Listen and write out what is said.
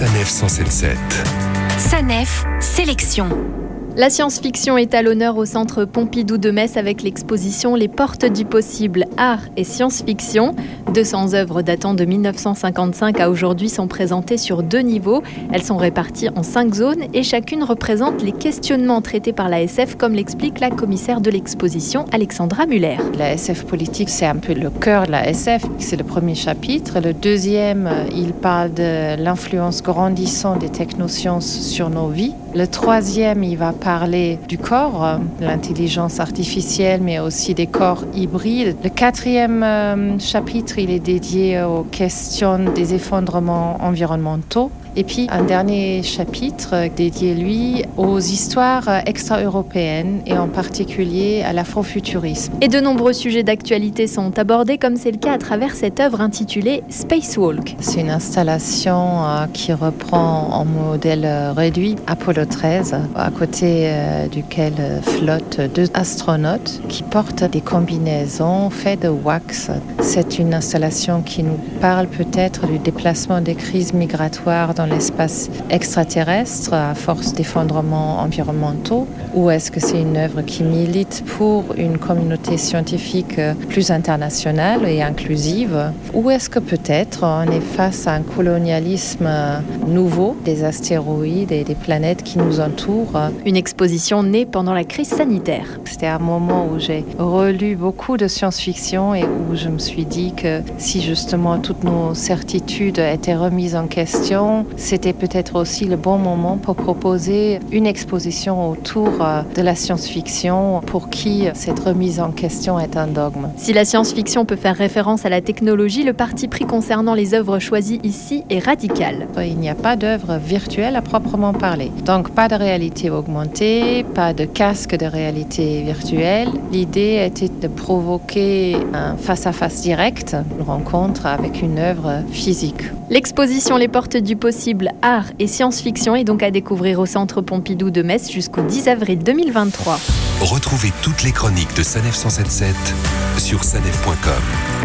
Sanef 177. Sanef, sélection. La science-fiction est à l'honneur au Centre Pompidou de Metz avec l'exposition Les Portes du Possible, Art et Science-Fiction. 200 œuvres datant de 1955 à aujourd'hui sont présentées sur deux niveaux. Elles sont réparties en cinq zones et chacune représente les questionnements traités par la SF, comme l'explique la commissaire de l'exposition, Alexandra Muller. La SF politique, c'est un peu le cœur de la SF. C'est le premier chapitre. Le deuxième, il parle de l'influence grandissante des technosciences sur nos vies. Le troisième, il va parler du corps, l'intelligence artificielle, mais aussi des corps hybrides. Le quatrième euh, chapitre, il est dédié aux questions des effondrements environnementaux. Et puis un dernier chapitre dédié, lui, aux histoires extra-européennes et en particulier à l'afrofuturisme. Et de nombreux sujets d'actualité sont abordés, comme c'est le cas à travers cette œuvre intitulée Spacewalk. C'est une installation euh, qui reprend en modèle réduit Apollo 13, à côté euh, duquel flottent deux astronautes qui portent des combinaisons faites de wax. C'est une installation qui nous parle peut-être du déplacement des crises migratoires dans l'espace extraterrestre à force d'effondrements environnementaux ou est-ce que c'est une œuvre qui milite pour une communauté scientifique plus internationale et inclusive? Ou est-ce que peut-être on est face à un colonialisme nouveau des astéroïdes et des planètes qui nous entourent? Une exposition née pendant la crise sanitaire. C'était un moment où j'ai relu beaucoup de science-fiction et où je me suis dit que si justement toutes nos certitudes étaient remises en question, c'était peut-être aussi le bon moment pour proposer une exposition autour euh, de la science-fiction pour qui cette remise en question est un dogme. Si la science-fiction peut faire référence à la technologie, le parti pris concernant les œuvres choisies ici est radical. Il n'y a pas d'œuvre virtuelle à proprement parler. Donc pas de réalité augmentée, pas de casque de réalité virtuelle. L'idée était de provoquer un face-à-face direct, une rencontre avec une œuvre physique. L'exposition Les Portes du Possible, Art et Science-Fiction est donc à découvrir au Centre Pompidou de Metz jusqu'au 10 avril 2023. Retrouvez toutes les chroniques de Sanef 177 sur sanef.com.